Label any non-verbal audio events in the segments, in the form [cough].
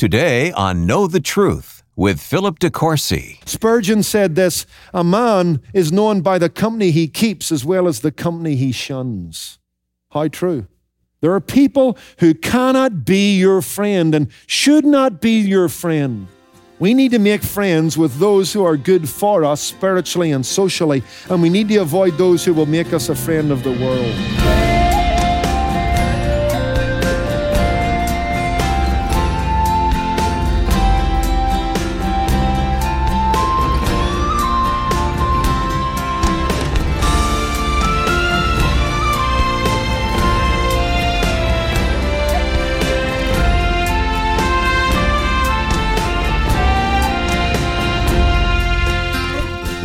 Today on Know the Truth with Philip DeCourcy. Spurgeon said this A man is known by the company he keeps as well as the company he shuns. How true. There are people who cannot be your friend and should not be your friend. We need to make friends with those who are good for us spiritually and socially, and we need to avoid those who will make us a friend of the world.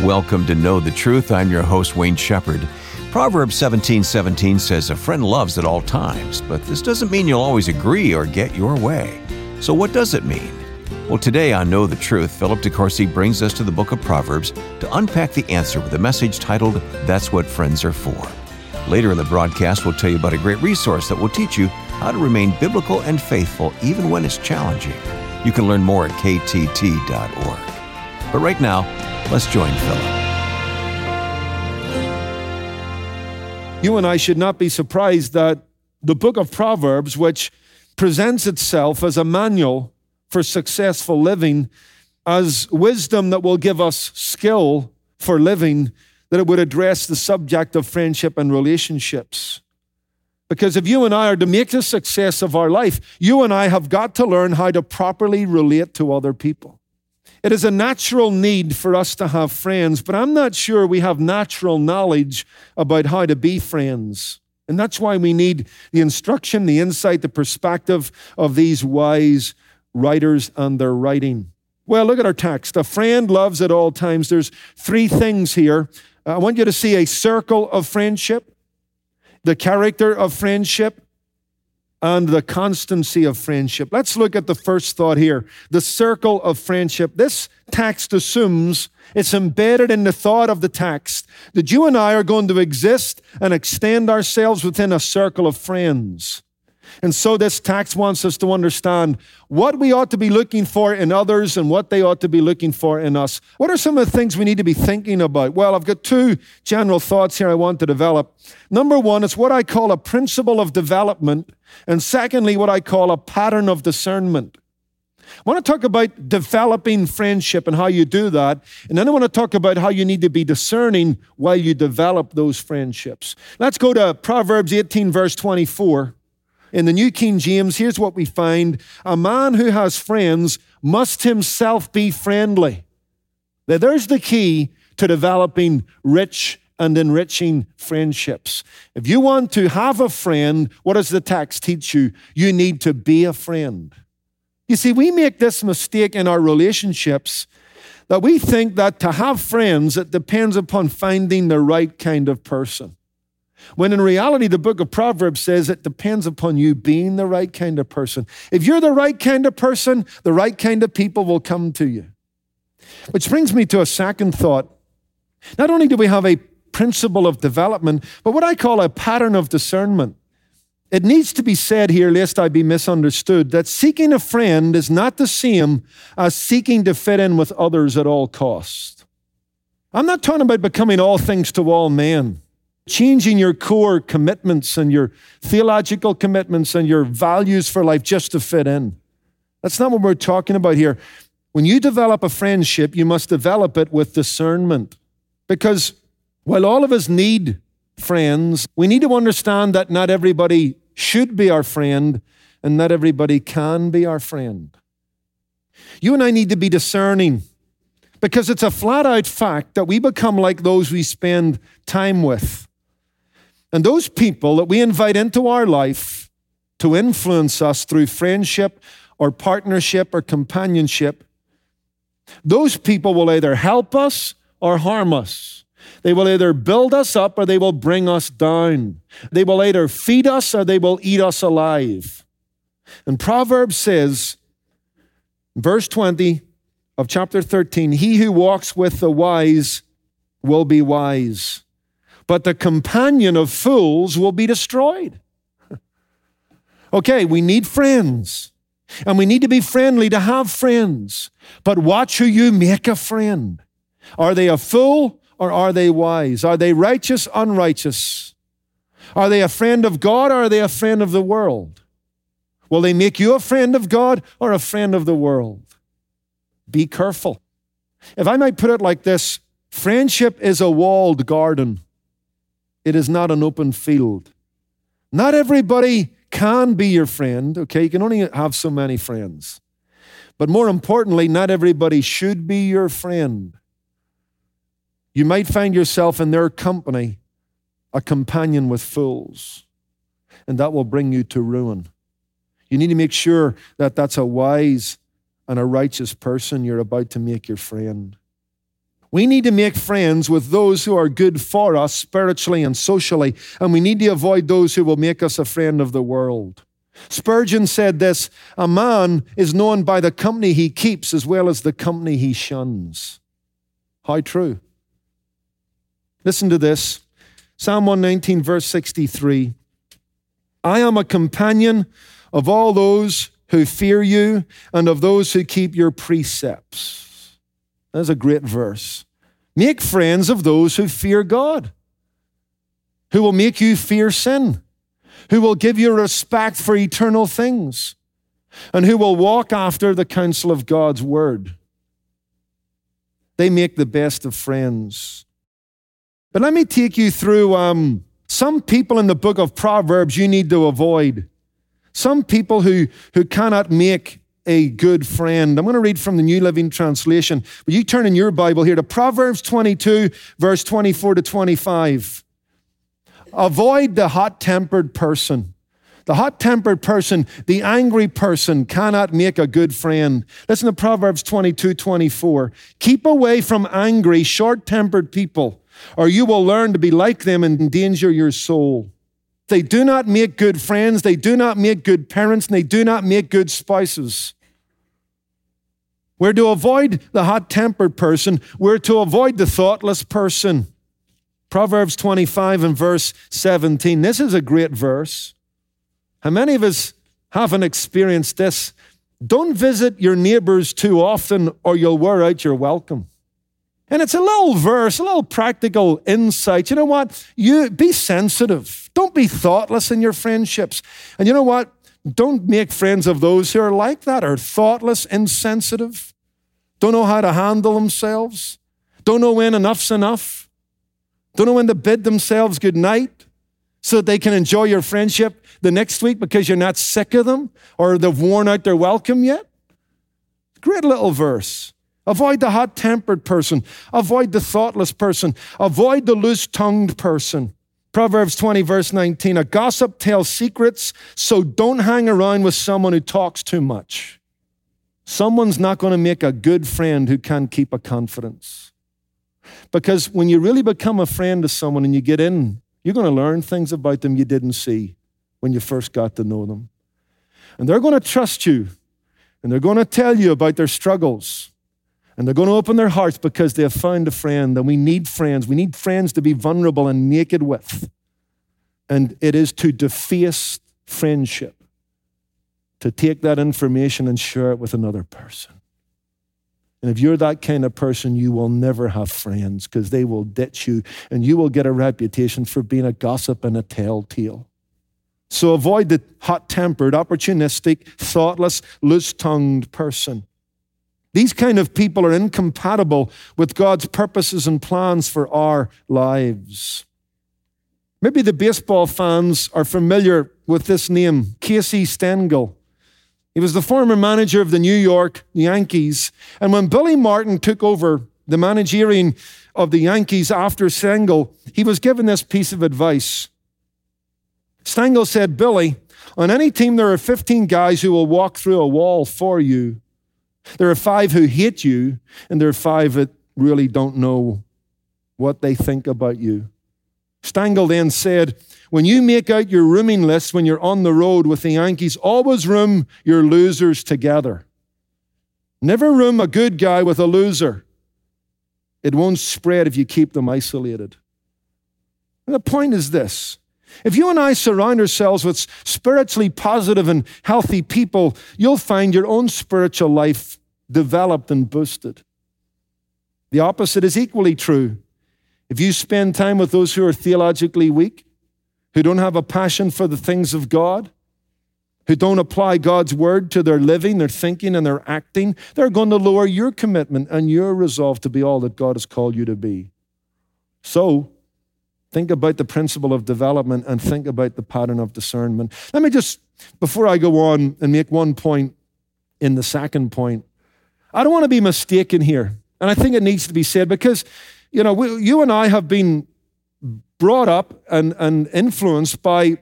Welcome to Know the Truth. I'm your host, Wayne Shepherd. Proverbs 17 17 says, A friend loves at all times, but this doesn't mean you'll always agree or get your way. So, what does it mean? Well, today on Know the Truth, Philip DeCourcy brings us to the book of Proverbs to unpack the answer with a message titled, That's What Friends Are For. Later in the broadcast, we'll tell you about a great resource that will teach you how to remain biblical and faithful even when it's challenging. You can learn more at ktt.org. But right now, let's join Philip. You and I should not be surprised that the book of Proverbs, which presents itself as a manual for successful living, as wisdom that will give us skill for living, that it would address the subject of friendship and relationships. Because if you and I are to make the success of our life, you and I have got to learn how to properly relate to other people. It is a natural need for us to have friends, but I'm not sure we have natural knowledge about how to be friends. And that's why we need the instruction, the insight, the perspective of these wise writers and their writing. Well, look at our text. A friend loves at all times. There's three things here. I want you to see a circle of friendship, the character of friendship, and the constancy of friendship. Let's look at the first thought here the circle of friendship. This text assumes it's embedded in the thought of the text that you and I are going to exist and extend ourselves within a circle of friends. And so this text wants us to understand what we ought to be looking for in others and what they ought to be looking for in us. What are some of the things we need to be thinking about? Well, I've got two general thoughts here I want to develop. Number one, it's what I call a principle of development. And secondly, what I call a pattern of discernment. I want to talk about developing friendship and how you do that. And then I want to talk about how you need to be discerning while you develop those friendships. Let's go to Proverbs 18, verse 24. In the New King James, here's what we find A man who has friends must himself be friendly. Now, there's the key to developing rich and enriching friendships. If you want to have a friend, what does the text teach you? You need to be a friend. You see, we make this mistake in our relationships that we think that to have friends, it depends upon finding the right kind of person. When in reality, the book of Proverbs says it depends upon you being the right kind of person. If you're the right kind of person, the right kind of people will come to you. Which brings me to a second thought. Not only do we have a principle of development, but what I call a pattern of discernment. It needs to be said here, lest I be misunderstood, that seeking a friend is not the same as seeking to fit in with others at all costs. I'm not talking about becoming all things to all men changing your core commitments and your theological commitments and your values for life just to fit in. That's not what we're talking about here. When you develop a friendship, you must develop it with discernment. Because while all of us need friends, we need to understand that not everybody should be our friend and not everybody can be our friend. You and I need to be discerning because it's a flat out fact that we become like those we spend time with. And those people that we invite into our life to influence us through friendship or partnership or companionship, those people will either help us or harm us. They will either build us up or they will bring us down. They will either feed us or they will eat us alive. And Proverbs says, verse 20 of chapter 13, He who walks with the wise will be wise but the companion of fools will be destroyed. [laughs] okay, we need friends. And we need to be friendly to have friends. But watch who you make a friend. Are they a fool or are they wise? Are they righteous, unrighteous? Are they a friend of God or are they a friend of the world? Will they make you a friend of God or a friend of the world? Be careful. If I might put it like this friendship is a walled garden, it is not an open field. Not everybody can be your friend, okay? You can only have so many friends. But more importantly, not everybody should be your friend. You might find yourself in their company, a companion with fools, and that will bring you to ruin. You need to make sure that that's a wise and a righteous person you're about to make your friend. We need to make friends with those who are good for us spiritually and socially, and we need to avoid those who will make us a friend of the world. Spurgeon said this A man is known by the company he keeps as well as the company he shuns. How true. Listen to this Psalm 119, verse 63. I am a companion of all those who fear you and of those who keep your precepts. That's a great verse. Make friends of those who fear God, who will make you fear sin, who will give you respect for eternal things, and who will walk after the counsel of God's word. They make the best of friends. But let me take you through um, some people in the book of Proverbs you need to avoid. Some people who, who cannot make a good friend. I'm going to read from the New Living Translation. But you turn in your Bible here to Proverbs 22, verse 24 to 25. Avoid the hot tempered person. The hot tempered person, the angry person, cannot make a good friend. Listen to Proverbs 22 24. Keep away from angry, short tempered people, or you will learn to be like them and endanger your soul. They do not make good friends, they do not make good parents, and they do not make good spouses. We're to avoid the hot tempered person, we're to avoid the thoughtless person. Proverbs 25 and verse 17. This is a great verse. How many of us haven't experienced this? Don't visit your neighbors too often, or you'll wear out your welcome. And it's a little verse, a little practical insight. You know what? You be sensitive. Don't be thoughtless in your friendships. And you know what? Don't make friends of those who are like that, are thoughtless, insensitive, don't know how to handle themselves, don't know when enough's enough, don't know when to bid themselves good night so that they can enjoy your friendship the next week because you're not sick of them or they've worn out their welcome yet. Great little verse. Avoid the hot tempered person. Avoid the thoughtless person. Avoid the loose tongued person. Proverbs 20, verse 19 A gossip tells secrets, so don't hang around with someone who talks too much. Someone's not going to make a good friend who can't keep a confidence. Because when you really become a friend to someone and you get in, you're going to learn things about them you didn't see when you first got to know them. And they're going to trust you and they're going to tell you about their struggles and they're going to open their hearts because they have found a friend. And we need friends. We need friends to be vulnerable and naked with. And it is to deface friendship, to take that information and share it with another person. And if you're that kind of person, you will never have friends because they will ditch you and you will get a reputation for being a gossip and a telltale. So avoid the hot tempered, opportunistic, thoughtless, loose tongued person. These kind of people are incompatible with God's purposes and plans for our lives. Maybe the baseball fans are familiar with this name, Casey Stengel. He was the former manager of the New York Yankees. And when Billy Martin took over the managerial of the Yankees after Stengel, he was given this piece of advice. Stengel said, Billy, on any team there are 15 guys who will walk through a wall for you. There are five who hate you, and there are five that really don't know what they think about you. Stengel then said, When you make out your rooming list when you're on the road with the Yankees, always room your losers together. Never room a good guy with a loser. It won't spread if you keep them isolated. And the point is this If you and I surround ourselves with spiritually positive and healthy people, you'll find your own spiritual life developed and boosted. The opposite is equally true. If you spend time with those who are theologically weak, who don't have a passion for the things of God, who don't apply God's word to their living, their thinking, and their acting, they're going to lower your commitment and your resolve to be all that God has called you to be. So, think about the principle of development and think about the pattern of discernment. Let me just, before I go on and make one point in the second point, I don't want to be mistaken here. And I think it needs to be said because, you know, we, you and I have been brought up and, and influenced by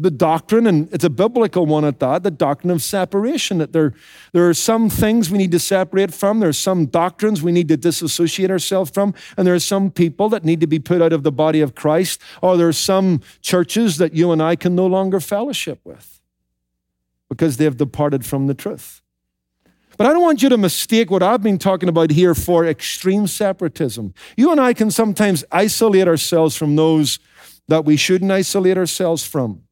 the doctrine, and it's a biblical one at that, the doctrine of separation. That there, there are some things we need to separate from, there are some doctrines we need to disassociate ourselves from, and there are some people that need to be put out of the body of Christ, or there are some churches that you and I can no longer fellowship with because they have departed from the truth. But I don't want you to mistake what I've been talking about here for extreme separatism. You and I can sometimes isolate ourselves from those that we shouldn't isolate ourselves from.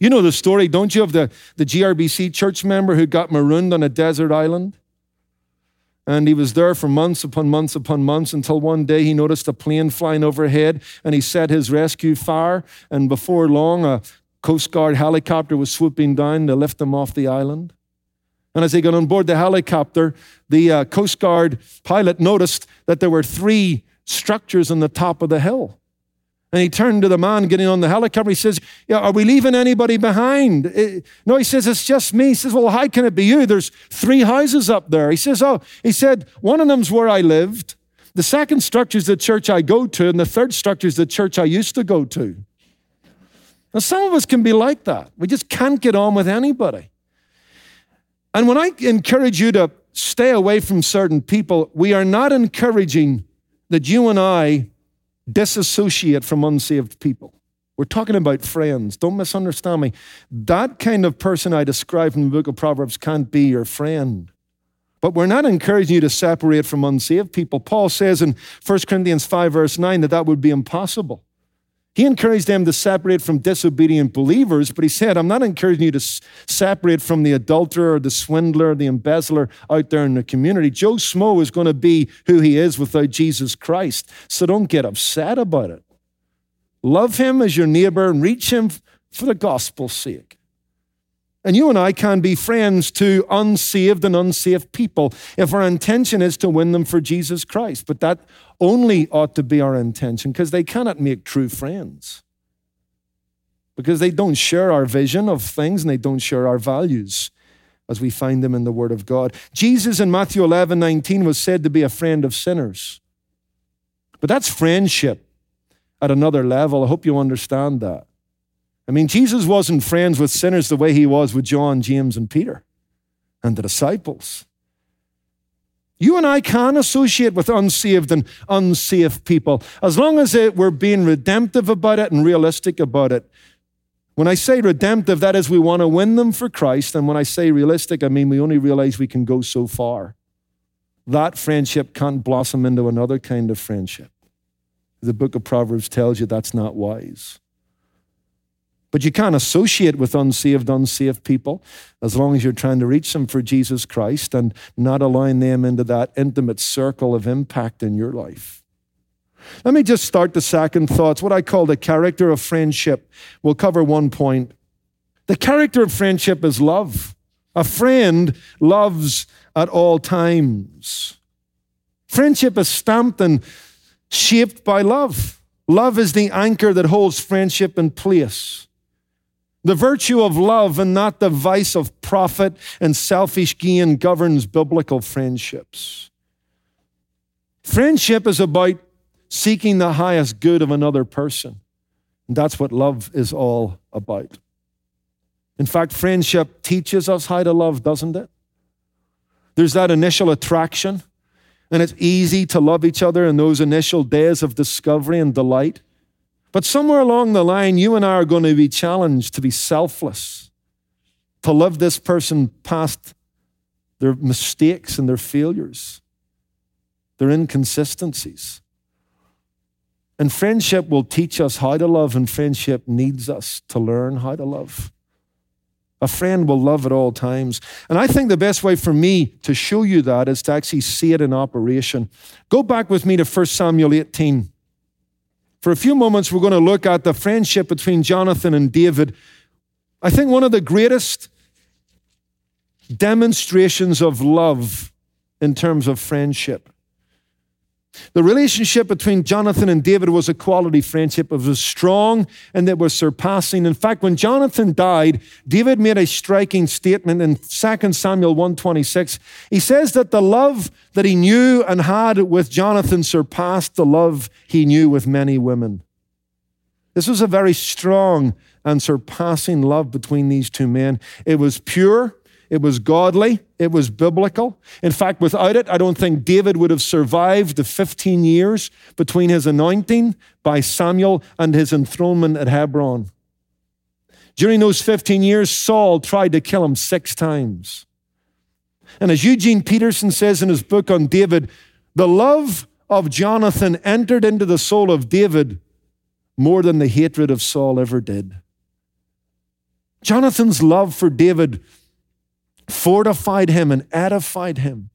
You know the story, don't you, of the, the GRBC church member who got marooned on a desert island? And he was there for months upon months upon months until one day he noticed a plane flying overhead and he set his rescue fire. And before long, a Coast Guard helicopter was swooping down to lift him off the island. And as they got on board the helicopter, the uh, Coast Guard pilot noticed that there were three structures on the top of the hill. And he turned to the man getting on the helicopter. He says, yeah, Are we leaving anybody behind? It, eh, no, he says, It's just me. He says, Well, how can it be you? There's three houses up there. He says, Oh, he said, One of them's where I lived. The second structure is the church I go to. And the third structure is the church I used to go to. Now, some of us can be like that. We just can't get on with anybody. And when I encourage you to stay away from certain people, we are not encouraging that you and I disassociate from unsaved people. We're talking about friends. Don't misunderstand me. That kind of person I described in the book of Proverbs can't be your friend. But we're not encouraging you to separate from unsaved people. Paul says in 1 Corinthians 5, verse 9, that that would be impossible. He encouraged them to separate from disobedient believers, but he said, I'm not encouraging you to separate from the adulterer, the swindler, the embezzler out there in the community. Joe Schmo is going to be who he is without Jesus Christ. So don't get upset about it. Love him as your neighbor and reach him for the gospel's sake. And you and I can be friends to unsaved and unsafe people if our intention is to win them for Jesus Christ. But that only ought to be our intention because they cannot make true friends. Because they don't share our vision of things and they don't share our values as we find them in the Word of God. Jesus in Matthew 11 19 was said to be a friend of sinners. But that's friendship at another level. I hope you understand that. I mean, Jesus wasn't friends with sinners the way he was with John, James, and Peter and the disciples. You and I can associate with unsaved and unsafe people as long as it, we're being redemptive about it and realistic about it. When I say redemptive, that is we want to win them for Christ. And when I say realistic, I mean we only realize we can go so far. That friendship can't blossom into another kind of friendship. The book of Proverbs tells you that's not wise. But you can't associate with unsaved, unsaved people as long as you're trying to reach them for Jesus Christ and not allowing them into that intimate circle of impact in your life. Let me just start the second thoughts, what I call the character of friendship. We'll cover one point. The character of friendship is love. A friend loves at all times. Friendship is stamped and shaped by love. Love is the anchor that holds friendship in place. The virtue of love and not the vice of profit and selfish gain governs biblical friendships. Friendship is about seeking the highest good of another person. And that's what love is all about. In fact, friendship teaches us how to love, doesn't it? There's that initial attraction, and it's easy to love each other in those initial days of discovery and delight. But somewhere along the line, you and I are going to be challenged to be selfless, to love this person past their mistakes and their failures, their inconsistencies. And friendship will teach us how to love, and friendship needs us to learn how to love. A friend will love at all times. And I think the best way for me to show you that is to actually see it in operation. Go back with me to 1 Samuel 18. For a few moments, we're going to look at the friendship between Jonathan and David. I think one of the greatest demonstrations of love in terms of friendship the relationship between Jonathan and David was a quality friendship. It was strong and it was surpassing. In fact, when Jonathan died, David made a striking statement in 2 Samuel 126. He says that the love that he knew and had with Jonathan surpassed the love he knew with many women. This was a very strong and surpassing love between these two men. It was pure, it was godly. It was biblical. In fact, without it, I don't think David would have survived the 15 years between his anointing by Samuel and his enthronement at Hebron. During those 15 years, Saul tried to kill him six times. And as Eugene Peterson says in his book on David, the love of Jonathan entered into the soul of David more than the hatred of Saul ever did. Jonathan's love for David fortified him and edified him.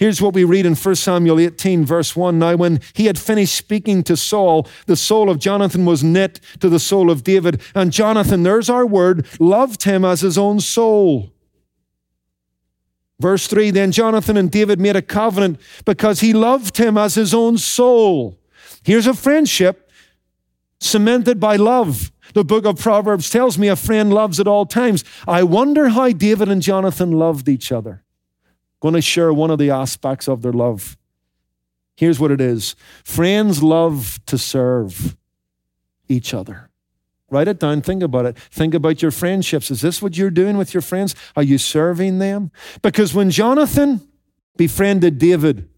Here's what we read in 1 Samuel 18, verse 1. Now, when he had finished speaking to Saul, the soul of Jonathan was knit to the soul of David. And Jonathan, there's our word, loved him as his own soul. Verse 3 Then Jonathan and David made a covenant because he loved him as his own soul. Here's a friendship cemented by love. The book of Proverbs tells me a friend loves at all times. I wonder how David and Jonathan loved each other. I'm going to share one of the aspects of their love. Here's what it is friends love to serve each other. Write it down, think about it. Think about your friendships. Is this what you're doing with your friends? Are you serving them? Because when Jonathan befriended David,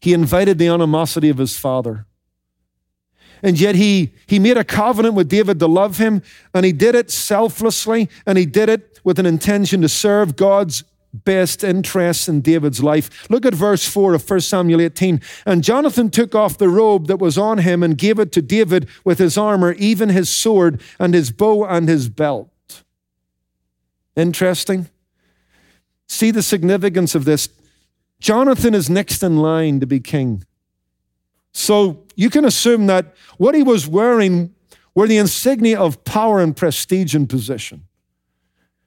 he invited the animosity of his father. And yet he, he made a covenant with David to love him, and he did it selflessly, and he did it with an intention to serve God's best interests in David's life. Look at verse 4 of 1 Samuel 18. And Jonathan took off the robe that was on him and gave it to David with his armor, even his sword and his bow and his belt. Interesting. See the significance of this. Jonathan is next in line to be king. So you can assume that what he was wearing were the insignia of power and prestige and position.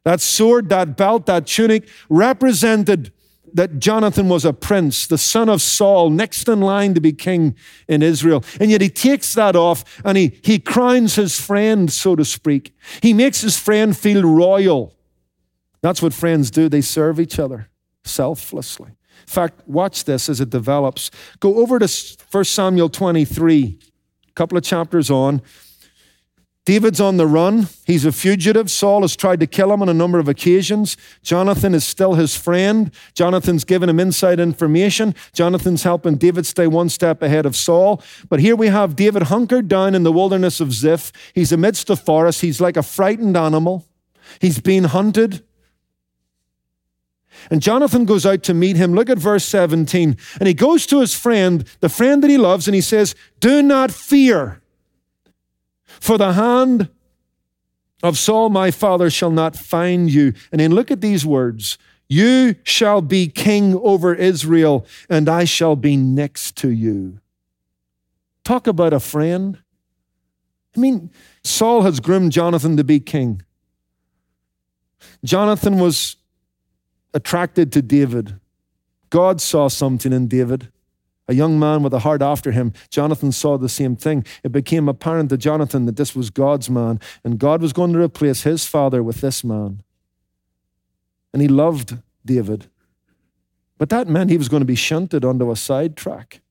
That sword, that belt, that tunic represented that Jonathan was a prince, the son of Saul, next in line to be king in Israel. And yet he takes that off and he, he crowns his friend, so to speak. He makes his friend feel royal. That's what friends do, they serve each other selflessly. In fact, watch this as it develops. Go over to 1 Samuel 23, a couple of chapters on. David's on the run. He's a fugitive. Saul has tried to kill him on a number of occasions. Jonathan is still his friend. Jonathan's given him inside information. Jonathan's helping David stay one step ahead of Saul. But here we have David hunkered down in the wilderness of Ziph. He's amidst the forest. He's like a frightened animal. He's being hunted. And Jonathan goes out to meet him. Look at verse 17. And he goes to his friend, the friend that he loves, and he says, Do not fear, for the hand of Saul my father shall not find you. And then look at these words You shall be king over Israel, and I shall be next to you. Talk about a friend. I mean, Saul has groomed Jonathan to be king. Jonathan was attracted to David. God saw something in David, a young man with a heart after him. Jonathan saw the same thing. It became apparent to Jonathan that this was God's man, and God was going to replace his father with this man. And he loved David. But that meant he was going to be shunted onto a sidetrack.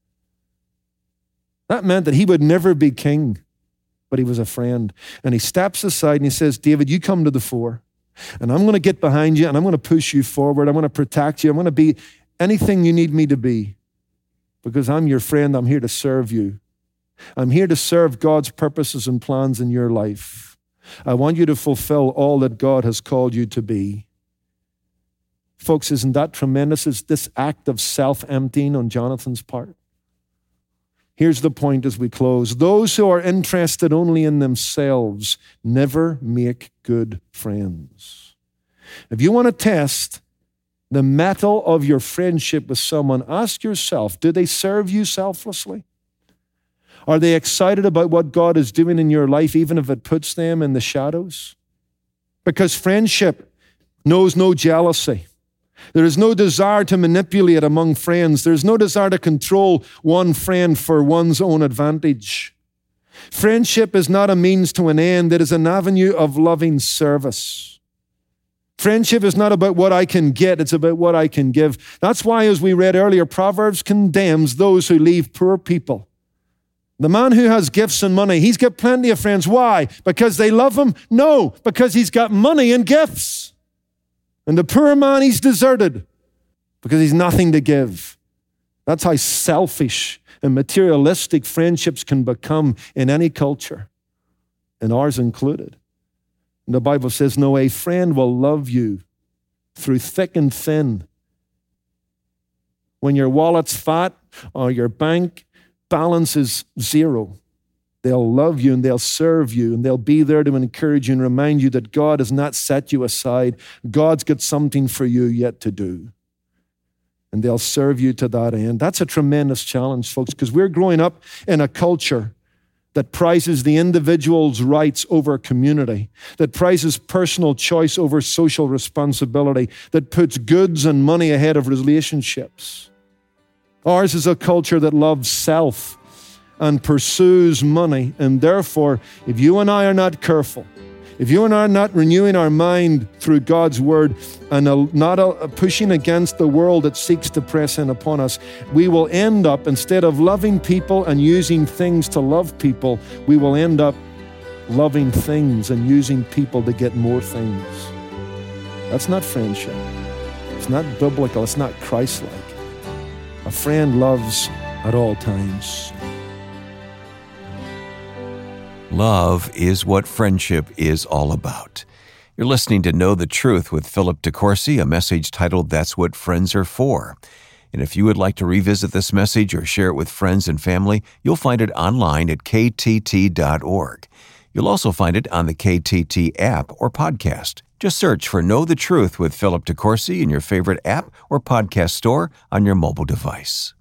That meant that he would never be king, but he was a friend. And he steps aside and he says, David, you come to the fore. And I'm going to get behind you and I'm going to push you forward. I'm going to protect you. I'm going to be anything you need me to be because I'm your friend. I'm here to serve you. I'm here to serve God's purposes and plans in your life. I want you to fulfill all that God has called you to be. Folks, isn't that tremendous? Is this act of self emptying on Jonathan's part? Here's the point as we close those who are interested only in themselves never make good friends. If you want to test the mettle of your friendship with someone, ask yourself do they serve you selflessly? Are they excited about what God is doing in your life, even if it puts them in the shadows? Because friendship knows no jealousy. There is no desire to manipulate among friends. There's no desire to control one friend for one's own advantage. Friendship is not a means to an end, it is an avenue of loving service. Friendship is not about what I can get, it's about what I can give. That's why, as we read earlier, Proverbs condemns those who leave poor people. The man who has gifts and money, he's got plenty of friends. Why? Because they love him? No, because he's got money and gifts. And the poor man, he's deserted because he's nothing to give. That's how selfish and materialistic friendships can become in any culture, and ours included. And the Bible says, No, a friend will love you through thick and thin. When your wallet's fat or your bank balance is zero, They'll love you and they'll serve you and they'll be there to encourage you and remind you that God has not set you aside. God's got something for you yet to do. And they'll serve you to that end. That's a tremendous challenge, folks, because we're growing up in a culture that prizes the individual's rights over community, that prizes personal choice over social responsibility, that puts goods and money ahead of relationships. Ours is a culture that loves self and pursues money. And therefore, if you and I are not careful, if you and I are not renewing our mind through God's word and not pushing against the world that seeks to press in upon us, we will end up, instead of loving people and using things to love people, we will end up loving things and using people to get more things. That's not friendship. It's not biblical. It's not Christ like. A friend loves at all times. Love is what friendship is all about. You're listening to Know the Truth with Philip DeCourcy, a message titled That's What Friends Are For. And if you would like to revisit this message or share it with friends and family, you'll find it online at ktt.org. You'll also find it on the KTT app or podcast. Just search for Know the Truth with Philip DeCourcy in your favorite app or podcast store on your mobile device.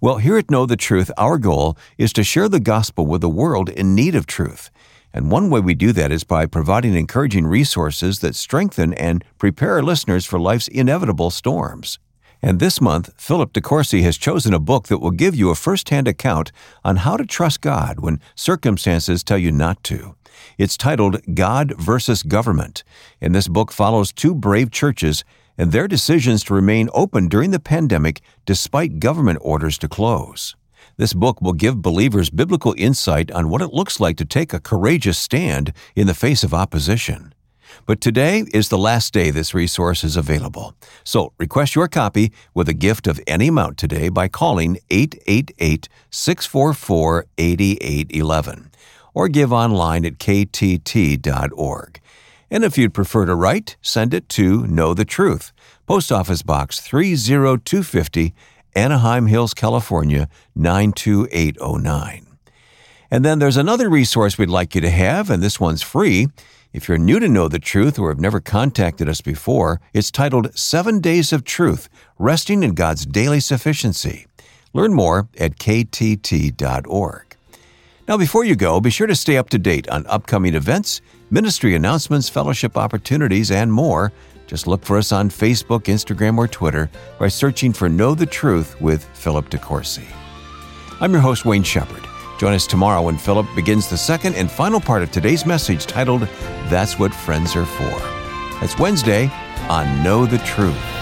Well, here at Know the Truth, our goal is to share the gospel with a world in need of truth. And one way we do that is by providing encouraging resources that strengthen and prepare listeners for life's inevitable storms. And this month, Philip DeCourcy has chosen a book that will give you a first-hand account on how to trust God when circumstances tell you not to. It's titled God versus Government, and this book follows two brave churches and their decisions to remain open during the pandemic despite government orders to close. This book will give believers biblical insight on what it looks like to take a courageous stand in the face of opposition. But today is the last day this resource is available. So request your copy with a gift of any amount today by calling 888 644 8811 or give online at ktt.org. And if you'd prefer to write, send it to Know the Truth, Post Office Box 30250, Anaheim Hills, California 92809. And then there's another resource we'd like you to have, and this one's free. If you're new to Know the Truth or have never contacted us before, it's titled Seven Days of Truth Resting in God's Daily Sufficiency. Learn more at ktt.org. Now, before you go, be sure to stay up to date on upcoming events, ministry announcements, fellowship opportunities, and more. Just look for us on Facebook, Instagram, or Twitter by searching for Know the Truth with Philip DeCourcy. I'm your host, Wayne Shepherd. Join us tomorrow when Philip begins the second and final part of today's message titled, That's What Friends Are For. That's Wednesday on Know the Truth.